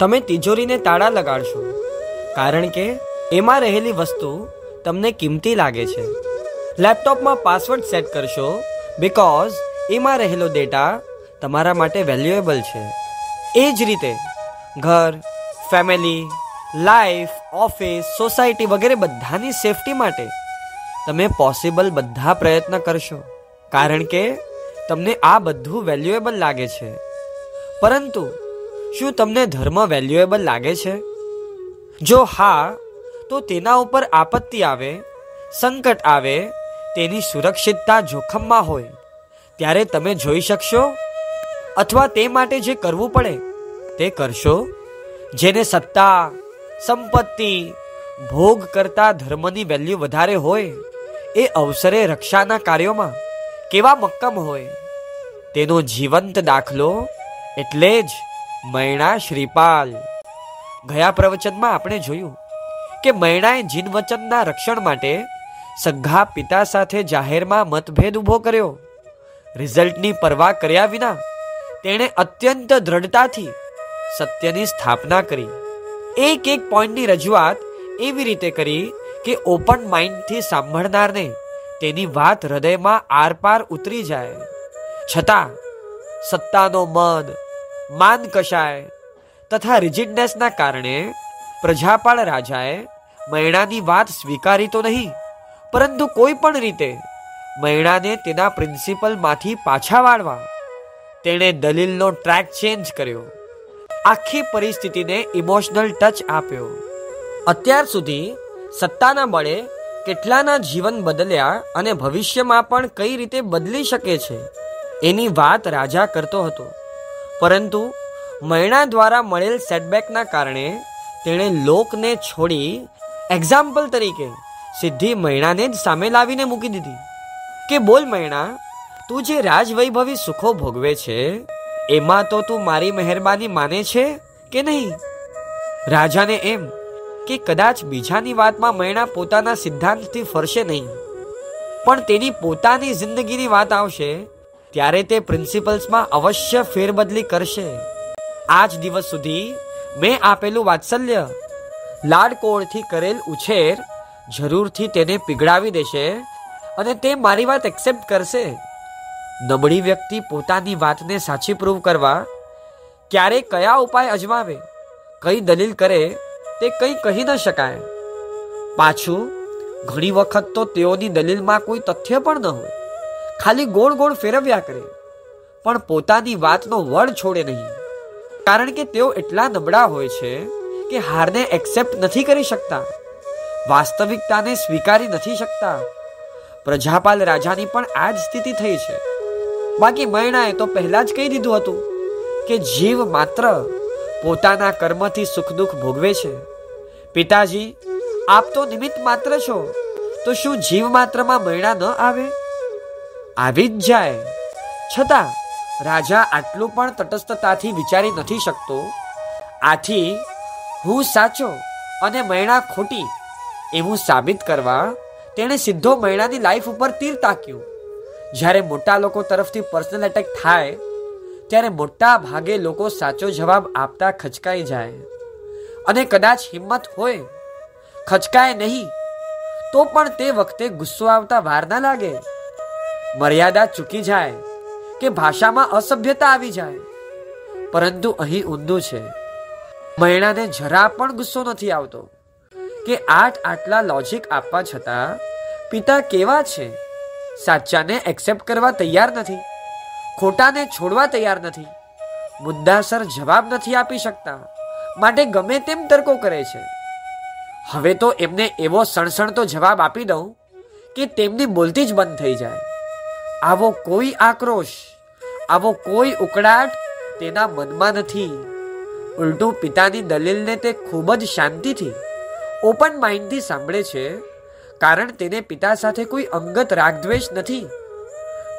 તમે તિજોરીને તાળા લગાડશો. કારણ કે એમાં રહેલી વસ્તુ તમને કિંમતી લાગે છે. લેપટોપમાં પાસવર્ડ સેટ કરશો બિકોઝ એમાં રહેલો ડેટા તમારા માટે વેલ્યુએબલ છે. એ જ રીતે ઘર ફેમિલી લાઈફ ઓફિસ સોસાયટી વગેરે બધાની સેફટી માટે તમે પોસિબલ બધા પ્રયત્ન કરશો. કારણ કે તમને આ બધું વેલ્યુએબલ લાગે છે. પરંતુ શું તમને ધર્મ વેલ્યુએબલ લાગે છે? જો હા, તો તેના ઉપર આપત્તિ આવે, સંકટ આવે, તેની સુરક્ષિતતા જોખમમાં હોય, ત્યારે તમે જોઈ શકશો. અથવા તે માટે જે કરવું પડે, તે કરશો. જેને સત્તા, સંપત્તિ, ભોગ કરતા ધર્મની વેલ્યુ વધારે હોય, એ અવસરે રક્ષાના કાર્યોમાં કેવા મક્કમ હોય, તેનો જીવંત દાખલો એટલે જ મૈણા શ્રીપાલ. ગયા પ્રવચનમાં આપણે જોયું કે મૈણાએ જીન વચનના રક્ષણ માટે સગ્ગા પિતા સાથે જાહેરમાં મતભેદ ઊભો કર્યો. રિઝલ્ટની પરવા કર્યા વિના તેણે અત્યંત દ્રઢતાથી સત્યની સ્થાપના કરી. એક એક પોઈન્ટની રજૂઆત એવી રીતે કરી કે ઓપન માઇન્ડથી સાંભળનારને તેની વાત હૃદયમાં આરપાર ઉતરી જાય. છતાં સત્તાનો મદ માન કશાય તથા રિજિડનેસના કારણે પ્રજાપાળ રાજાએ મૈણાની વાત સ્વીકારી તો નહીં, પરંતુ કોઈ પણ રીતે મૈણાને તેના પ્રિન્સિપલમાંથી પાછા વાળવા તેણે દલીલનો ટ્રેક ચેન્જ કર્યો. આખી પરિસ્થિતિને ઇમોશનલ ટચ આપ્યો. અત્યાર સુધી સત્તાના બળે કેટલાના જીવન બદલ્યા અને ભવિષ્યમાં પણ કઈ રીતે બદલી શકે છે, એની વાત રાજા કરતો હતો. પરંતુ મૈણા દ્વારા મળેલ સેટબેકના કારણે તેણે લોકને છોડી એક્ઝામ્પલ તરીકે સિદ્ધિ મૈણાને જ સામે લાવીને મૂકી દીધી. કે બોલ મૈણા, તું જે રાજવૈભવી સુખો ભોગવે છે, એમાં તો તું મારી મહેરબાની માને છે કે નહીં? રાજાને એમ કે કદાચ બીજાની વાતમાં મૈણા પોતાના સિદ્ધાંતથી ફરશે નહીં. પણ તેની પોતાની જિંદગીની વાત આવશે ત્યારે તે પ્રિન્સિપલ્સમાં અવશ્ય ફેરબદલી કરશે. આજ દિવસ સુધી મેં આપેલું વાત્સલ્ય લાડકોળથી કરેલ ઉછેર જરૂરથી તેને પીગળાવી દેશે અને તે મારી વાત એક્સેપ્ટ કરશે. નબળી વ્યક્તિ પોતાની વાતને સાચી પ્રૂવ કરવા ક્યારે કયા ઉપાય અજમાવે, કઈ દલીલ કરે, તે કંઈ કહી ન શકાય. પાછું ઘણી વખત તો તેઓની દલીલમાં કોઈ તથ્ય પણ ન હોય. ખાલી ગોળ ગોળ ફેરવ્યા કરે. પણ પોતાની વાતનો વડ છોડે નહીં. કારણ કે તેઓ એટલા નબળા હોય છે કે હારને એક્સેપ્ટ નથી કરી શકતા. વાસ્તવિકતાને સ્વીકારી નથી શકતા. પ્રજાપાલ રાજાની પણ આ જ સ્થિતિ થઈ છે. બાકી મૈણાએ તો પહેલા જ કહી દીધું હતું કે જીવ માત્ર પોતાના કર્મથી સુખ દુઃખ ભોગવે છે. પિતાજી, આપ તો નિમિત્ત માત્ર છો. તો શું જીવ માત્રમાં મૈણા ન આવે? આવી જ જાય. છતાં, રાજા આટલું પણ તટસ્થતાથી વિચારી નથી શકતો. આથી, હું સાચો અને મૈણા ખોટી એવું સાબિત કરવા તેણે સીધો મૈણાની લાઈફ ઉપર તીર તાક્યું. જ્યારે મોટા લોકો તરફથી પર્સનલ એટેક થાય, ત્યારે મોટા ભાગે લોકો સાચો જવાબ આપતા ખચકાઈ જાય. અને કદાચ હિંમત હોય, ખચકાય નહીં, તો પણ તે વખતે ગુસ્સો આવતા વાર ના લાગે. મર્યાદા ચૂકી જાય કે ભાષામાં અસભ્યતા આવી જાય. પરંતુ અહીં ઊંધું છે. મહિણાને જરા પણ ગુસ્સો નથી આવતો. કે આઠ આટલા લોજિક આપવા છતાં પિતા કેવા છે? સાચાને એક્સેપ્ટ કરવા તૈયાર નથી. ખોટાને છોડવા તૈયાર નથી. મુદ્દાસર જવાબ નથી આપી શકતા. માટે ગમે તેમ તર્કો કરે છે. હવે તો એમને એવો સણસણતો જવાબ આપી દઉં કે તેમની બોલતી જ બંધ થઈ જાય. આવો કોઈ આક્રોશ, આવો કોઈ ઉકળાટ તેના મનમાં નથી. ઉલટું પિતાની દલીલને તે ખૂબ જ શાંતિથી, ઓપન માઇન્ડથી સાંભળે છે, કારણ તેને પિતા સાથે કોઈ અંગત રાગદ્વેષ નથી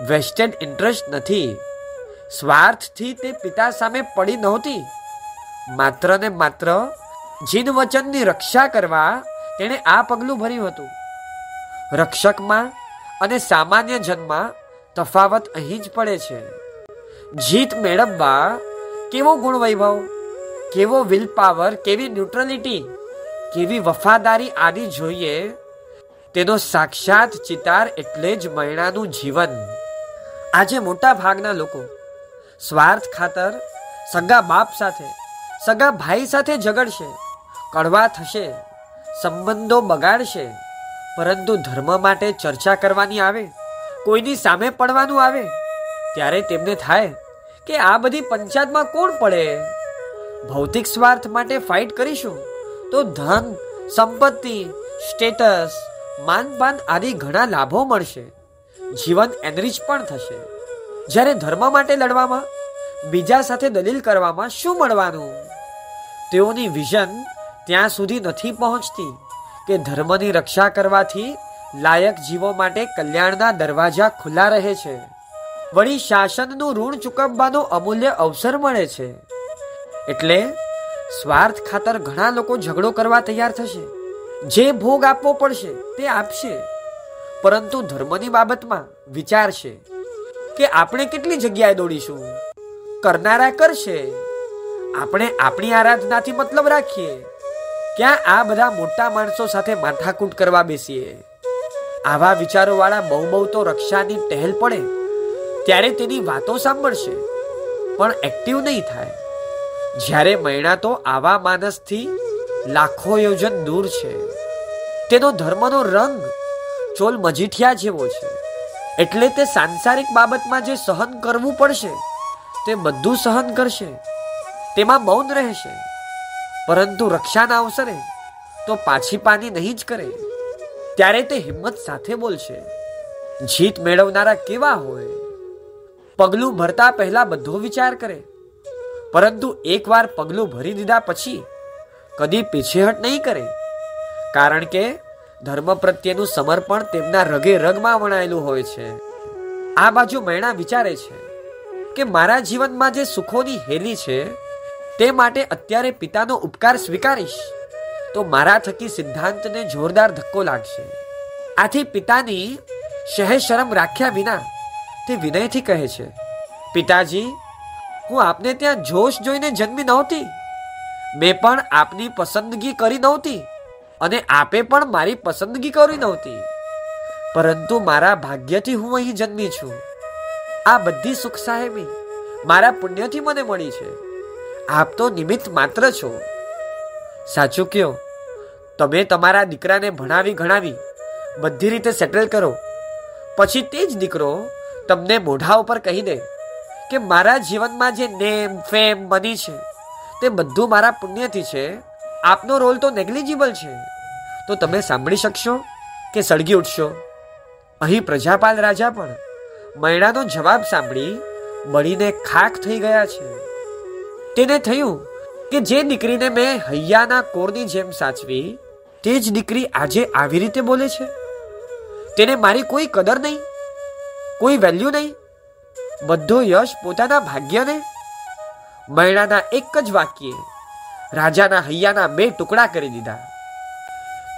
વેસ્ટેડ ઇન્ટરેસ્ટ નથી. સ્વાર્થથી તે પિતા સામે પડી નહોતી. માત્ર ને માત્ર જીન વચનની રક્ષા કરવા તેણે આ પગલું ભર્યું હતું. રક્ષકમાં અને સામાન્ય જન્મમાં તફાવત અહીં જ પડે છે. જીત મેળવવા કેવો ગુણ વૈભવ? કેવો વિલ પાવર કેવી ન્યુટ્રલિટી કેવી વફાદારી આદિ જોઈએ? તેનો સાક્ષાત ચિતાર એટલે જ મહિણાનું જીવન. આજે મોટા ભાગના લોકો સ્વાર્થ ખાતર સગા બાપ સાથે, સગા ભાઈ સાથે ઝઘડશે, કડવા થશે, સંબંધો બગાડશે, પરંતુ ધર્મ માટે ચર્ચા કરવાની આવે? કોઈની સામે પડવાનું આવે? ત્યારે તેમને થાય કે આ બધી પંચાયતમાં કોણ પડે? ભૌતિક સ્વાર્થ માટે ફાઇટ કરીશું તો ધન, સંપત્તિ સ્ટેટસ માનપાન આદિ ઘણા લાભો મળશે. જીવન એનરીચ પણ થશે. જ્યારે ધર્મ માટે લડવામાં, બીજા સાથે દલીલ કરવામાં શું મળવાનું? તેઓની વિઝન ત્યાં સુધી નથી પહોંચતી કે ધર્મની રક્ષા કરવાથી લાયક જીવો માટે કલ્યાણના દરવાજા ખુલ્લા રહે છે. વળી શાસનનું ઋણ ચૂકવવાનો અમૂલ્ય અવસર મળે છે. એટલે સ્વાર્થ ખાતર ઘણા લોકો ઝઘડો કરવા તૈયાર થશે. જે ભોગ આપવો પડશે તે આપશે. પરંતુ ધર્મની બાબતમાં વિચારશે કે આપણે કેટલી જગ્યાએ દોડીશું? કરનારા કરશે. આપણે આપણી આરાધનાથી મતલબ રાખીએ. ક્યાં આ બધા મોટા માણસો સાથે માથાકૂટ કરવા બેસીએ? આવા વિચારોવાળા બહુ બહુ તો રક્ષાની ટહેલ પડે. ત્યારે તેની વાતો સાંભળશે. પણ એક્ટિવ નહીં થાય. જ્યારે મૈણા તો આવા માનસથી લાખો યોજન દૂર છે. તેનો ધર્મનો રંગ ચોલ મજીઠિયા જેવો છે. એટલે તે સાંસારિક બાબતમાં જે સહન કરવું પડશે, તે બધું સહન કરશે. તેમાં મૌન રહેશે. પરંતુ રક્ષાના અવસરે તો પાછી પાની નહીં જ કરે. ત્યારે તે હિંમત સાથે બોલશે. જીત મેળવનારા કેવા હોય? પગલું ભરતા પહેલા બધો વિચાર કરે. પરંતુ એકવાર પગલું ભરી દીધા પછી કદી પીછેહટ નહીં કરે. કારણ કે ધર્મ પ્રત્યેનું સમર્પણ તેમના રગે રગમાં વણાયેલું હોય છે. આ બાજુ મૈણા વિચારે છે કે મારા જીવનમાં જે સુખોની હેલી છે, તે માટે અત્યારે પિતાનો ઉપકાર સ્વીકારીશ. તો મારા થકી સિદ્ધાંતને જોરદાર ધક્કો લાગશે. આથી પિતાની શહેર શરમ રાખ્યા વિના તે વિનયથી કહે છે, પિતાજી, હું આપને ત્યાં જોશ જોઈને જન્મી નહોતી. મેં પણ આપની પસંદગી કરી નહોતી અને આપે પણ મારી પસંદગી કરી નહોતી. પરંતુ મારા ભાગ્યથી હું અહીં જન્મી છું. આ બધી સુખ સાહેબી મારા પુણ્યથી મને મળી છે. આપ તો નિમિત્ત માત્ર છો. સાચું કયો તમે તમારા દીકરાને ભણાવી ગણાવી બધી રીતે સેટલ કરો. પછી તે જ દીકરો તમને મોઢા ઉપર કહી દે કે મારા જીવનમાં જે નેમ ફેમ બની છે, તે બધું મારા પુણ્યથી છે. આપનો રોલ તો નેગ્લિજિબલ છે. તો તમે સાંભળી શકશો કે સળગી ઉઠશો. અહીં પ્રજાપાલ રાજા પણ મૈણાનો જવાબ સાંભળી બળીને ખાખ થઈ ગયા છે. તેને થયું કે જે દીકરીને મેં હૈયાના કોરની જેમ સાચવી તે જ દીકરી આજે આવી રીતે બોલે છે? તેને મારી કોઈ કદર નહીં? કોઈ વેલ્યુ નહીં? બધો યશ પોતાના ભાગ્યને? મૈણાના એક જ વાક્યે રાજાના હૈયાના બે ટુકડા કરી દીધા.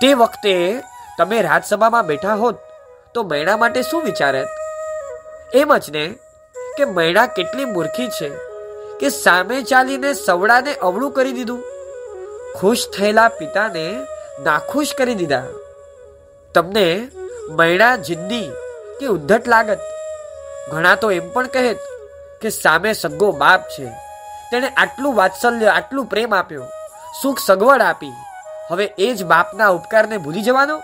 તે વખતે તમે રાજસભામાં બેઠા હોત તો મૈણા માટે શું વિચારત? એમ જ ને કે મૈણા કેટલી મૂર્ખી છે કે સામે ચાલીને સવડાને અવળું કરી દીધું. ખુશ થયેલા પિતાને નાખુશ કરી દીધા. તમને મૈણા, જિંદી કે ઉદ્ધટ લાગત? ઘણા તો એમ પણ કહેત કે સામે સગ્ગો બાપ છે. તેણે આટલું વાત્સલ્ય, આટલું પ્રેમ આપ્યો. સુખ સગવડ આપી. હવે એ જ બાપના ઉપકારને ભૂલી જવાનો?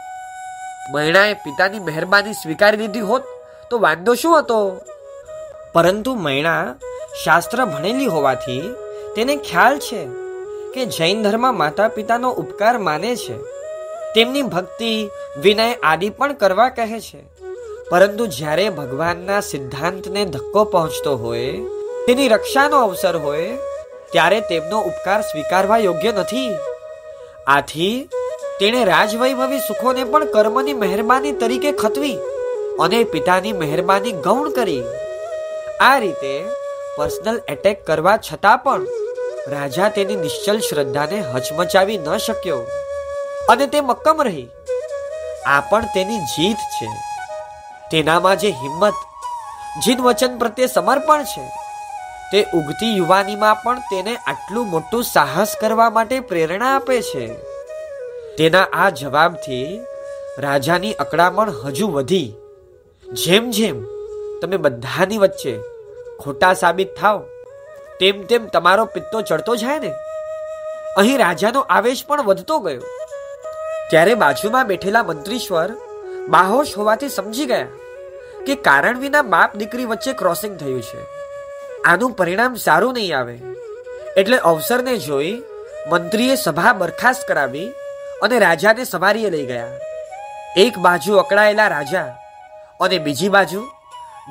મૈણાએ પિતાની મહેરબાની સ્વીકારી લીધી હોત તો વાંધો શું હતો? પરંતુ મૈણા શાસ્ત્ર ભણેલી હોવાથી તેને ખ્યાલ છે. કે જૈન ધર્મ માતા પિતાનો ઉપકાર માને છે. તેમની ભક્તિ, વિનય આદિ પણ કરવા કહે છે. પરંતુ જ્યારે ભગવાનના સિદ્ધાંતને ધક્કો પહોંચતો હોય, તેની રક્ષાનો અવસર હોય, ત્યારે તેમનો ઉપકાર સ્વીકારવા યોગ્ય નથી. આથી, તેણે રાજવૈભવી સુખોને પણ કર્મની મહેરબાની તરીકે ખતવી અને પિતાની મહેરબાની ગૌણ કરી. આ રીતે પર્સનલ એટેક કરવા છતાં પણ રાજા તેની નિશ્ચલ શ્રદ્ધાને હચમચાવી ન શક્યો અને તે મક્કમ રહી. આ પણ તેની જીત છે. તેનામાં જે હિંમત જીન વચન પ્રત્યે સમર્પણ છે, તે ઉગતી યુવાનીમાં પણ તેને આટલું મોટું સાહસ કરવા માટે પ્રેરણા આપે છે. તેના આ જવાબથી રાજાની અકળામણ હજુ વધી. જેમ જેમ તમે બધાની વચ્ચે ખોટા સાબિત થાવ તેમ તેમ તમારો પિત્તો ચડતો જાય ને? અહીં રાજાનો આવેશ પણ વધતો ગયો. ત્યારે બાજુમાં બેઠેલા મંત્રીશ્વર બાહોશ હોવાથી સમજી ગયા કે કારણ વિના બાપ દીકરી વચ્ચે ક્રોસિંગ થયું છે. આનું પરિણામ સારું નહીં આવે. એટલે અવસરને જોઈ મંત્રીએ સભા બરખાસ્ત કરાવી અને રાજાને સવારીએ લઈ ગયા. એક બાજુ અકળાયેલા રાજા અને બીજી બાજુ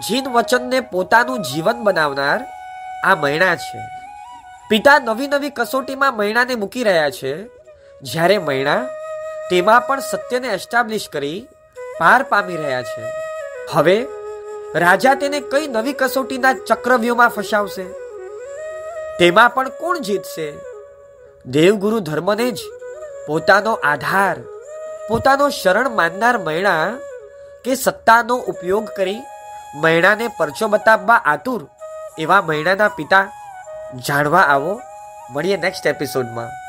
જીન વચનને પોતાનું જીવન બનાવનાર આ મૈણા છે. પિતા નવી નવી કસોટીમાં મૈણાને મૂકી રહ્યા છે. જ્યારે મૈણા તેમાં પણ સત્યને એસ્ટાબ્લિશ કરી પાર પામી રહ્યા છે. હવે રાજા તેને કઈ નવી કસોટીના ચક્રવ્યૂહમાં ફસાવશે? તેમાં પણ કોણ જીતશે? દેવગુરુ ધર્મને જ પોતાનો આધાર, પોતાનો શરણ માનનાર મૈણા કે સત્તાનો ઉપયોગ કરી મૈણાને પરચો બતાવવા આતુર એવા મહિનાના પિતા જાણવા આવો. મળીએ નેક્સ્ટ એપિસોડમાં